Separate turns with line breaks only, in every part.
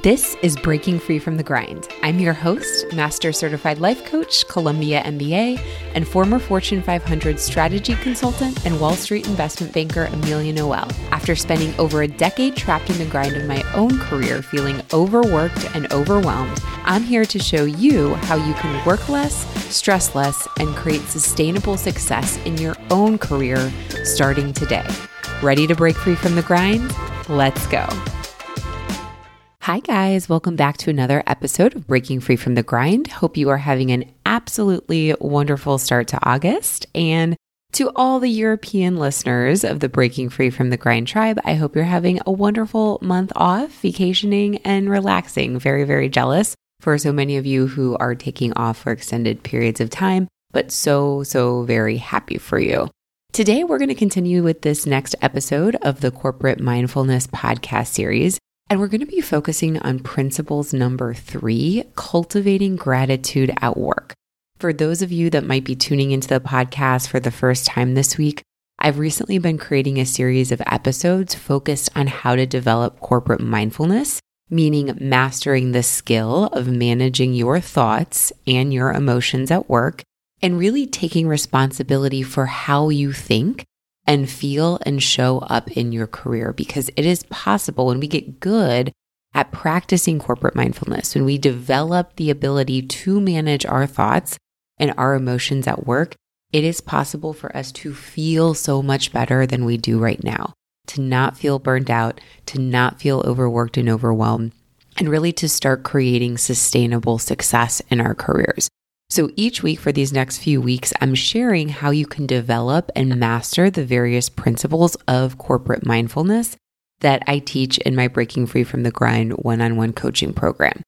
This is Breaking Free from the Grind. I'm your host, Master Certified Life Coach, Columbia MBA, and former Fortune 500 strategy consultant and Wall Street investment banker Amelia Noel. After spending over a decade trapped in the grind of my own career, feeling overworked and overwhelmed, I'm here to show you how you can work less, stress less, and create sustainable success in your own career starting today. Ready to break free from the grind? Let's go. Hi, guys. Welcome back to another episode of Breaking Free from the Grind. Hope you are having an absolutely wonderful start to August. And to all the European listeners of the Breaking Free from the Grind tribe, I hope you're having a wonderful month off, vacationing and relaxing. Very, very jealous for so many of you who are taking off for extended periods of time, but so, so very happy for you. Today, we're going to continue with this next episode of the Corporate Mindfulness podcast series. And we're going to be focusing on principles number three cultivating gratitude at work. For those of you that might be tuning into the podcast for the first time this week, I've recently been creating a series of episodes focused on how to develop corporate mindfulness, meaning mastering the skill of managing your thoughts and your emotions at work and really taking responsibility for how you think and feel and show up in your career because it is possible when we get good at practicing corporate mindfulness, when we develop the ability to manage our thoughts and our emotions at work, it is possible for us to feel so much better than we do right now, to not feel burned out, to not feel overworked and overwhelmed, and really to start creating sustainable success in our careers. So each week for these next few weeks, I'm sharing how you can develop and master the various principles of corporate mindfulness that I teach in my Breaking Free from the Grind one on one coaching program.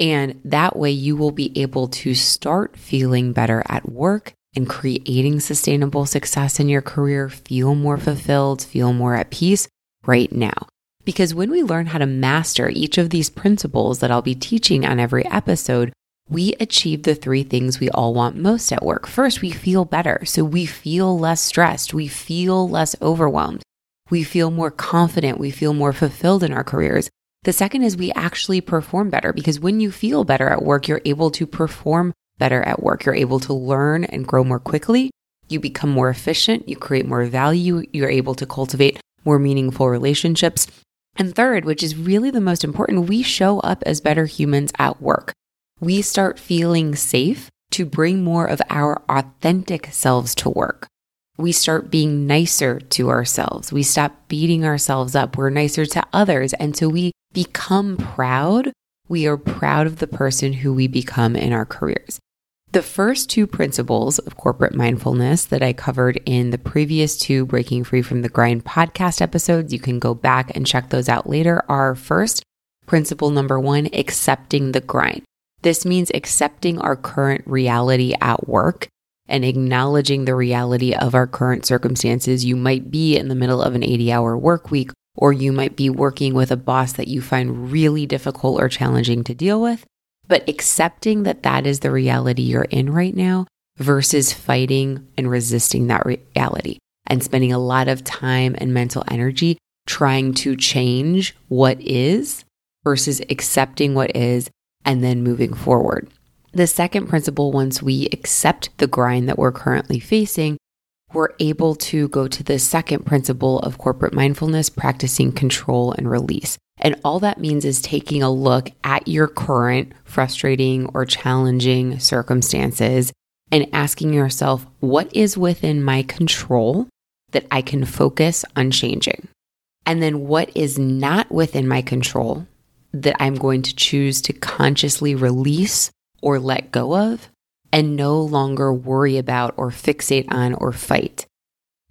And that way you will be able to start feeling better at work and creating sustainable success in your career, feel more fulfilled, feel more at peace right now. Because when we learn how to master each of these principles that I'll be teaching on every episode, we achieve the three things we all want most at work. First, we feel better. So we feel less stressed. We feel less overwhelmed. We feel more confident. We feel more fulfilled in our careers. The second is we actually perform better because when you feel better at work, you're able to perform better at work. You're able to learn and grow more quickly. You become more efficient. You create more value. You're able to cultivate more meaningful relationships. And third, which is really the most important, we show up as better humans at work we start feeling safe to bring more of our authentic selves to work. We start being nicer to ourselves. We stop beating ourselves up. We're nicer to others. And so we become proud. We are proud of the person who we become in our careers. The first two principles of corporate mindfulness that I covered in the previous two Breaking Free from the Grind podcast episodes, you can go back and check those out later, are first, principle number one, accepting the grind. This means accepting our current reality at work and acknowledging the reality of our current circumstances. You might be in the middle of an 80 hour work week, or you might be working with a boss that you find really difficult or challenging to deal with. But accepting that that is the reality you're in right now versus fighting and resisting that reality and spending a lot of time and mental energy trying to change what is versus accepting what is and then moving forward. The second principle, once we accept the grind that we're currently facing, we're able to go to the second principle of corporate mindfulness, practicing control and release. And all that means is taking a look at your current frustrating or challenging circumstances and asking yourself, what is within my control that I can focus on changing? And then what is not within my control that I'm going to choose to consciously release or let go of and no longer worry about or fixate on or fight.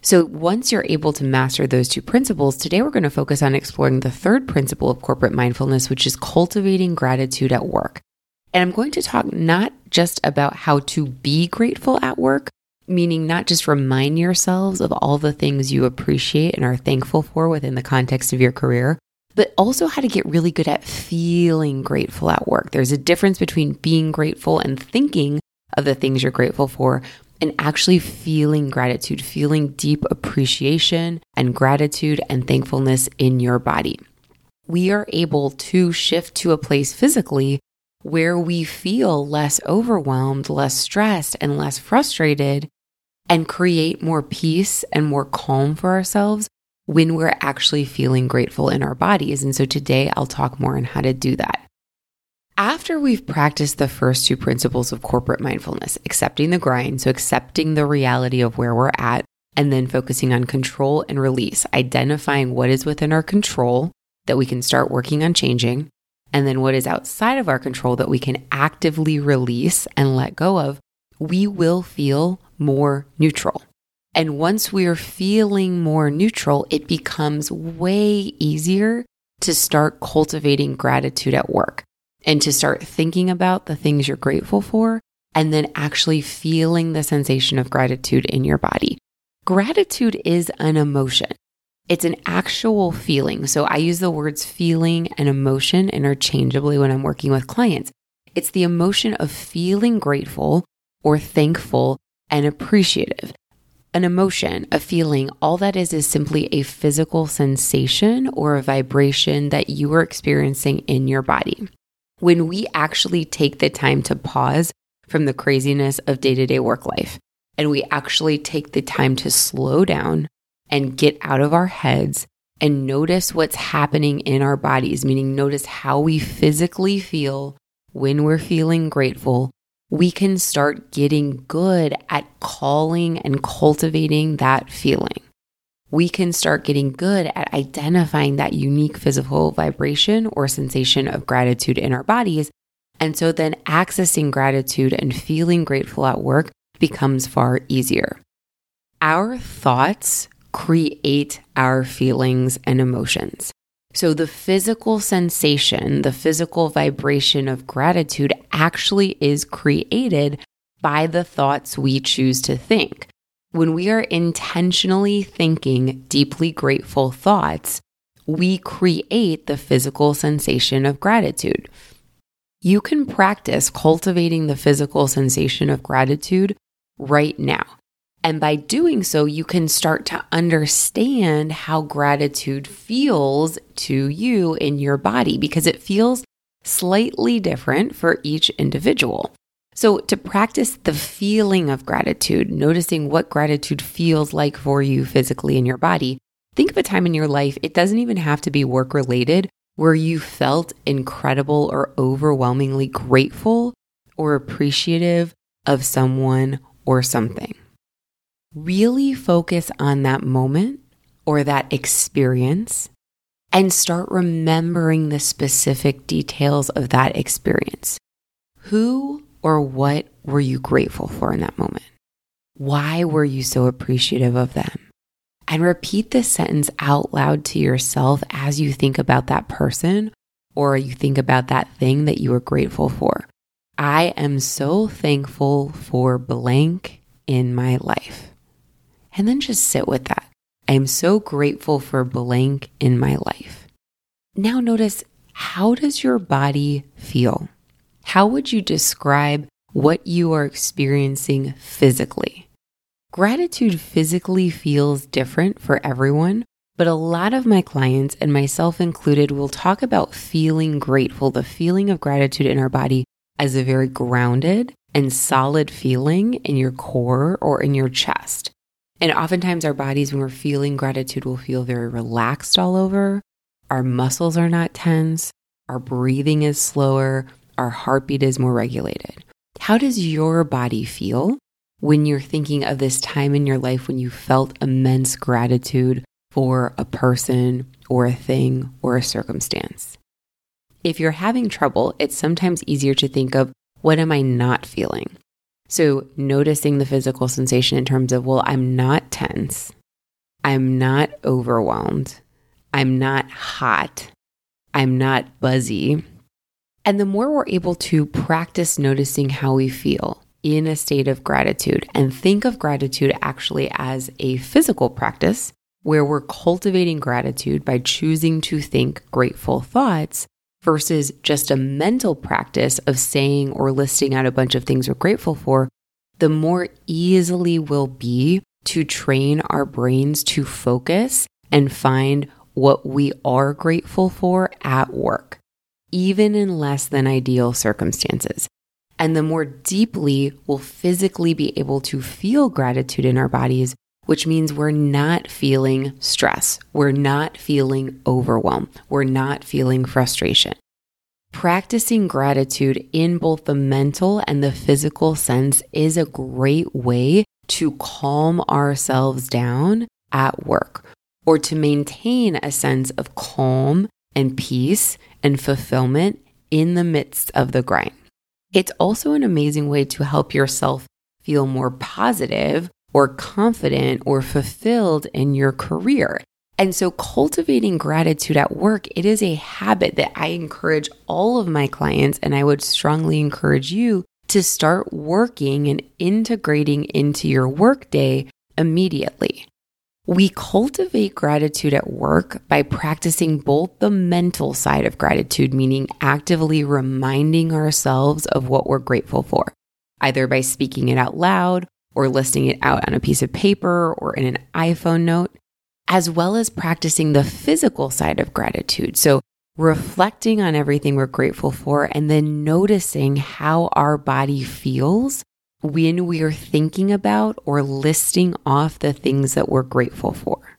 So, once you're able to master those two principles, today we're going to focus on exploring the third principle of corporate mindfulness, which is cultivating gratitude at work. And I'm going to talk not just about how to be grateful at work, meaning not just remind yourselves of all the things you appreciate and are thankful for within the context of your career, but also how to get really good at feeling grateful at work. There's a difference between being grateful and thinking of the things you're grateful for and actually feeling gratitude, feeling deep appreciation and gratitude and thankfulness in your body. we are able to shift to a place physically where we feel less overwhelmed, less stressed, and less frustrated, and create more peace and more calm for ourselves when we're actually feeling grateful in our bodies. And so today I'll talk more on how to do that. After we've practiced the first two principles of corporate mindfulness, accepting the grind, so accepting the reality of where we're at, and then focusing on control and release, identifying what is within our control that we can start working on changing, and then what is outside of our control that we can actively release and let go of, we will feel more neutral. And once we are feeling more neutral, it becomes way easier to start cultivating gratitude at work and to start thinking about the things you're grateful for and then actually feeling the sensation of gratitude in your body. Gratitude is an emotion. It's an actual feeling. So I use the words feeling and emotion interchangeably when I'm working with clients. It's the emotion of feeling grateful or thankful and appreciative. An emotion, a feeling, all that is is simply a physical sensation or a vibration that you are experiencing in your body. When we actually take the time to pause from the craziness of day to day work life and we actually take the time to slow down and get out of our heads and notice what's happening in our bodies, meaning notice how we physically feel when we're feeling grateful, we can start getting good at calling and cultivating that feeling. We can start getting good at identifying that unique physical vibration or sensation of gratitude in our bodies. And so then accessing gratitude and feeling grateful at work becomes far easier. Our thoughts create our feelings and emotions. So, the physical sensation, the physical vibration of gratitude actually is created by the thoughts we choose to think. When we are intentionally thinking deeply grateful thoughts, we create the physical sensation of gratitude. You can practice cultivating the physical sensation of gratitude right now. And by doing so, you can start to understand how gratitude feels to you in your body because it feels slightly different for each individual. So, to practice the feeling of gratitude, noticing what gratitude feels like for you physically in your body, think of a time in your life, it doesn't even have to be work related, where you felt incredible or overwhelmingly grateful or appreciative of someone or something really focus on that moment or that experience and start remembering the specific details of that experience. Who or what were you grateful for in that moment? Why were you so appreciative of them? And repeat this sentence out loud to yourself as you think about that person or you think about that thing that you were grateful for. I am so thankful for blank in my life and then just sit with that. I am so grateful for blank in my life. Now notice how does your body feel? How would you describe what you are experiencing physically? Gratitude physically feels different for everyone, but a lot of my clients and myself included will talk about feeling grateful, the feeling of gratitude in our body as a very grounded and solid feeling in your core or in your chest. And oftentimes, our bodies, when we're feeling gratitude, will feel very relaxed all over. Our muscles are not tense. Our breathing is slower. Our heartbeat is more regulated. How does your body feel when you're thinking of this time in your life when you felt immense gratitude for a person or a thing or a circumstance? If you're having trouble, it's sometimes easier to think of what am I not feeling? So, noticing the physical sensation in terms of, well, I'm not tense. I'm not overwhelmed. I'm not hot. I'm not buzzy. And the more we're able to practice noticing how we feel in a state of gratitude and think of gratitude actually as a physical practice where we're cultivating gratitude by choosing to think grateful thoughts, versus just a mental practice of saying or listing out a bunch of things we're grateful for, the more easily we'll be to train our brains to focus and find what we are grateful for at work, even in less than ideal circumstances. And the more deeply we'll physically be able to feel gratitude in our bodies, which means we're not feeling stress, we're not feeling overwhelm, we're not feeling frustration. Practicing gratitude in both the mental and the physical sense is a great way to calm ourselves down at work or to maintain a sense of calm and peace and fulfillment in the midst of the grind. It's also an amazing way to help yourself feel more positive or confident or fulfilled in your career. And so cultivating gratitude at work, it is a habit that I encourage all of my clients and I would strongly encourage you to start working and integrating into your workday immediately. We cultivate gratitude at work by practicing both the mental side of gratitude, meaning actively reminding ourselves of what we're grateful for, either by speaking it out loud or listing it out on a piece of paper or in an iPhone note, as well as practicing the physical side of gratitude. So, reflecting on everything we're grateful for and then noticing how our body feels when we are thinking about or listing off the things that we're grateful for.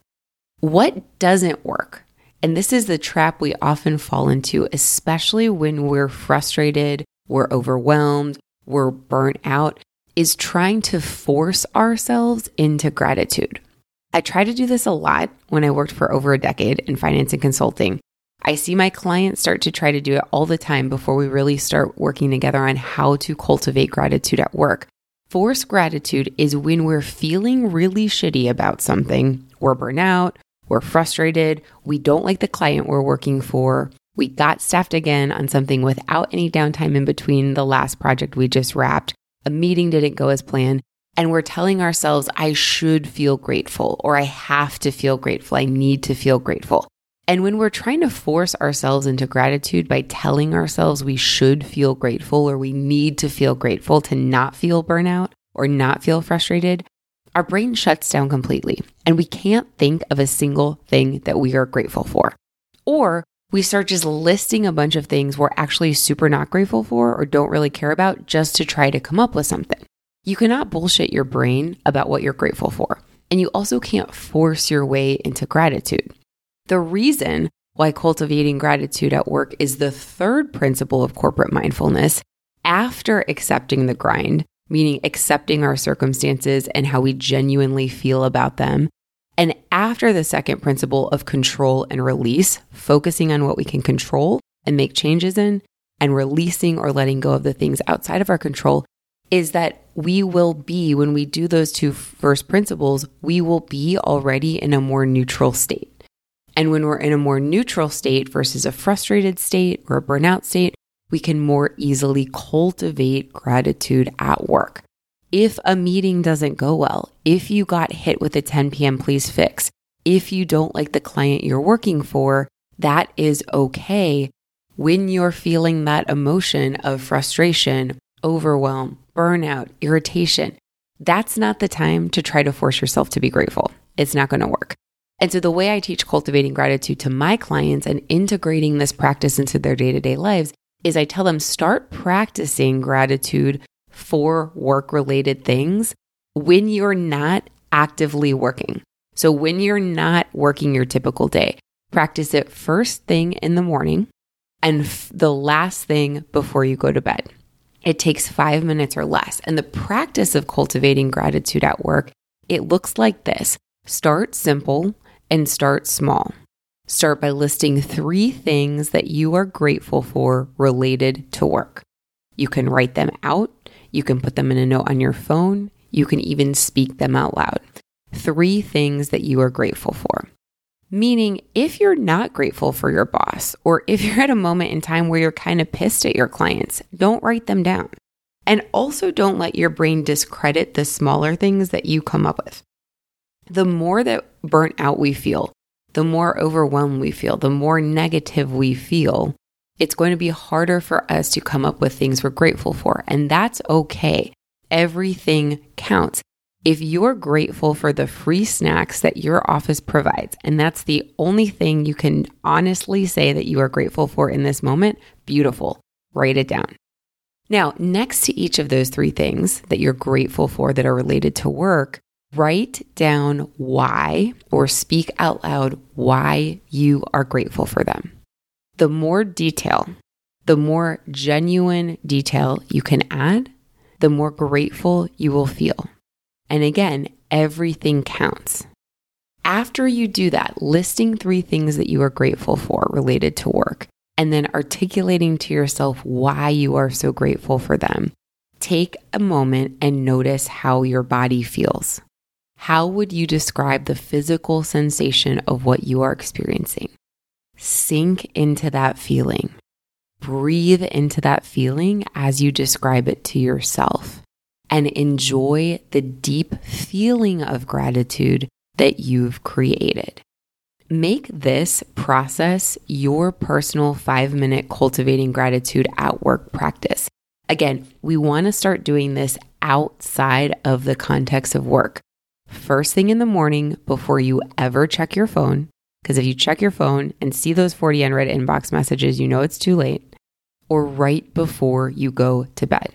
What doesn't work? And this is the trap we often fall into, especially when we're frustrated, we're overwhelmed, we're burnt out, is trying to force ourselves into gratitude. I try to do this a lot when I worked for over a decade in finance and consulting. I see my clients start to try to do it all the time before we really start working together on how to cultivate gratitude at work. Forced gratitude is when we're feeling really shitty about something, we're burnout, we're frustrated, we don't like the client we're working for, we got staffed again on something without any downtime in between the last project we just wrapped, a meeting didn't go as planned, and we're telling ourselves, I should feel grateful, or I have to feel grateful, I need to feel grateful. And when we're trying to force ourselves into gratitude by telling ourselves we should feel grateful or we need to feel grateful to not feel burnout or not feel frustrated, our brain shuts down completely and we can't think of a single thing that we are grateful for. Or we start just listing a bunch of things we're actually super not grateful for or don't really care about just to try to come up with something. You cannot bullshit your brain about what you're grateful for. And you also can't force your way into gratitude. The reason why cultivating gratitude at work is the third principle of corporate mindfulness after accepting the grind, meaning accepting our circumstances and how we genuinely feel about them. And after the second principle of control and release, focusing on what we can control and make changes in, and releasing or letting go of the things outside of our control, is that we will be, when we do those two first principles, we will be already in a more neutral state. And when we're in a more neutral state versus a frustrated state or a burnout state, we can more easily cultivate gratitude at work. If a meeting doesn't go well, if you got hit with a 10 p.m. please fix, if you don't like the client you're working for, that is okay when you're feeling that emotion of frustration, overwhelm, burnout, irritation. That's not the time to try to force yourself to be grateful. It's not going to work. And so, the way I teach cultivating gratitude to my clients and integrating this practice into their day to day lives is I tell them start practicing gratitude for work related things when you're not actively working. So, when you're not working your typical day, practice it first thing in the morning and f- the last thing before you go to bed. It takes five minutes or less. And the practice of cultivating gratitude at work, it looks like this start simple and start small. Start by listing three things that you are grateful for related to work. You can write them out, you can put them in a note on your phone, you can even speak them out loud. Three things that you are grateful for. Meaning, if you're not grateful for your boss, or if you're at a moment in time where you're kind of pissed at your clients, don't write them down. And also, don't let your brain discredit the smaller things that you come up with the more that burnt out we feel, the more overwhelmed we feel, the more negative we feel, it's going to be harder for us to come up with things we're grateful for. And that's okay. Everything counts. If you're grateful for the free snacks that your office provides, and that's the only thing you can honestly say that you are grateful for in this moment, beautiful. Write it down. Now, next to each of those three things that you're grateful for that are related to work, write down why or speak out loud why you are grateful for them. The more detail, the more genuine detail you can add, the more grateful you will feel. And again, everything counts. After you do that, listing three things that you are grateful for related to work, and then articulating to yourself why you are so grateful for them, take a moment and notice how your body feels. How would you describe the physical sensation of what you are experiencing? Sink into that feeling. Breathe into that feeling as you describe it to yourself and enjoy the deep feeling of gratitude that you've created. Make this process your personal five minute cultivating gratitude at work practice. Again, we want to start doing this outside of the context of work. First thing in the morning before you ever check your phone, because if you check your phone and see those 40 unread inbox messages, you know it's too late, or right before you go to bed.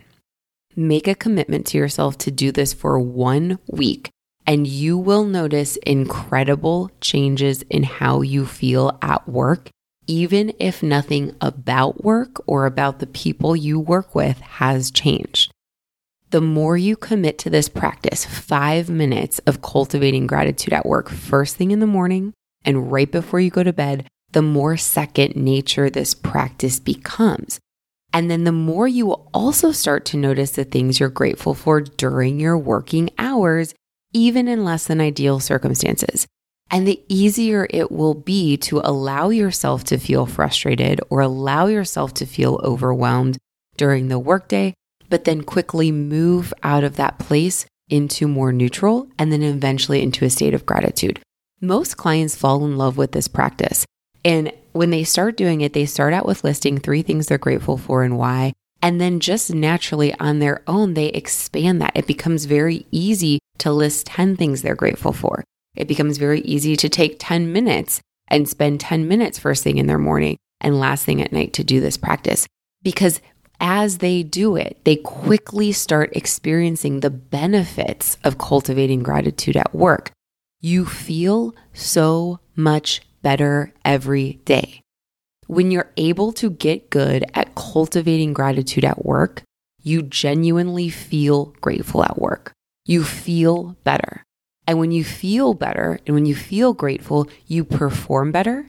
Make a commitment to yourself to do this for one week, and you will notice incredible changes in how you feel at work, even if nothing about work or about the people you work with has changed. The more you commit to this practice, five minutes of cultivating gratitude at work, first thing in the morning and right before you go to bed, the more second nature this practice becomes. And then the more you will also start to notice the things you're grateful for during your working hours, even in less than ideal circumstances. And the easier it will be to allow yourself to feel frustrated or allow yourself to feel overwhelmed during the workday, but then quickly move out of that place into more neutral and then eventually into a state of gratitude. Most clients fall in love with this practice. And when they start doing it, they start out with listing three things they're grateful for and why. And then just naturally on their own, they expand that. It becomes very easy to list 10 things they're grateful for. It becomes very easy to take 10 minutes and spend 10 minutes first thing in their morning and last thing at night to do this practice. Because as they do it, they quickly start experiencing the benefits of cultivating gratitude at work. You feel so much better every day. When you're able to get good at cultivating gratitude at work, you genuinely feel grateful at work. You feel better. And when you feel better and when you feel grateful, you perform better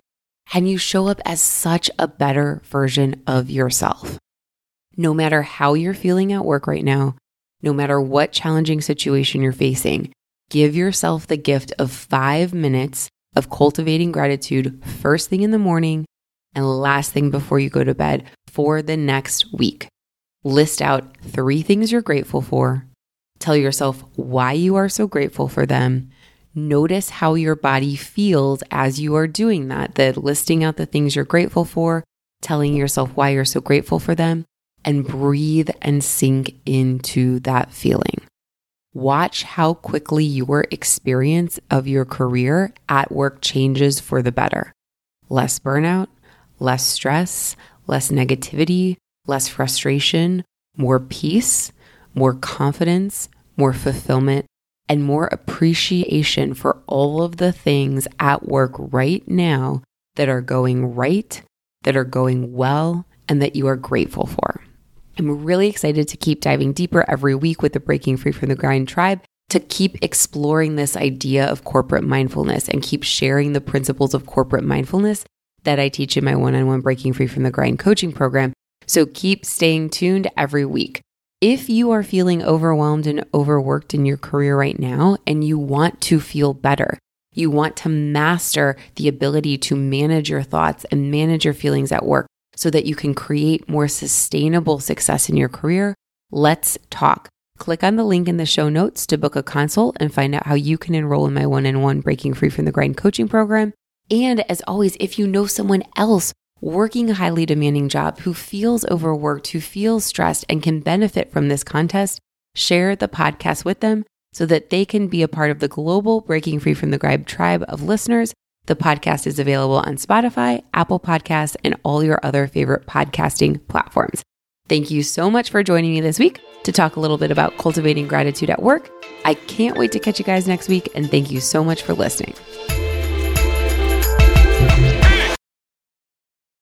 and you show up as such a better version of yourself. No matter how you're feeling at work right now, no matter what challenging situation you're facing, give yourself the gift of five minutes of cultivating gratitude first thing in the morning and last thing before you go to bed for the next week. List out three things you're grateful for. Tell yourself why you are so grateful for them. Notice how your body feels as you are doing that, the listing out the things you're grateful for, telling yourself why you're so grateful for them, and breathe and sink into that feeling. Watch how quickly your experience of your career at work changes for the better. Less burnout, less stress, less negativity, less frustration, more peace, more confidence, more fulfillment, and more appreciation for all of the things at work right now that are going right, that are going well, and that you are grateful for. I'm really excited to keep diving deeper every week with the Breaking Free from the Grind tribe to keep exploring this idea of corporate mindfulness and keep sharing the principles of corporate mindfulness that I teach in my one on one Breaking Free from the Grind coaching program. So keep staying tuned every week. If you are feeling overwhelmed and overworked in your career right now and you want to feel better, you want to master the ability to manage your thoughts and manage your feelings at work, so that you can create more sustainable success in your career, let's talk. Click on the link in the show notes to book a consult and find out how you can enroll in my one on one Breaking Free from the Grind coaching program. And as always, if you know someone else working a highly demanding job who feels overworked, who feels stressed, and can benefit from this contest, share the podcast with them so that they can be a part of the global Breaking Free from the Grind tribe of listeners. The podcast is available on Spotify, Apple Podcasts, and all your other favorite podcasting platforms. Thank you so much for joining me this week to talk a little bit about cultivating gratitude at work. I can't wait to catch you guys next week, and thank you so much for listening.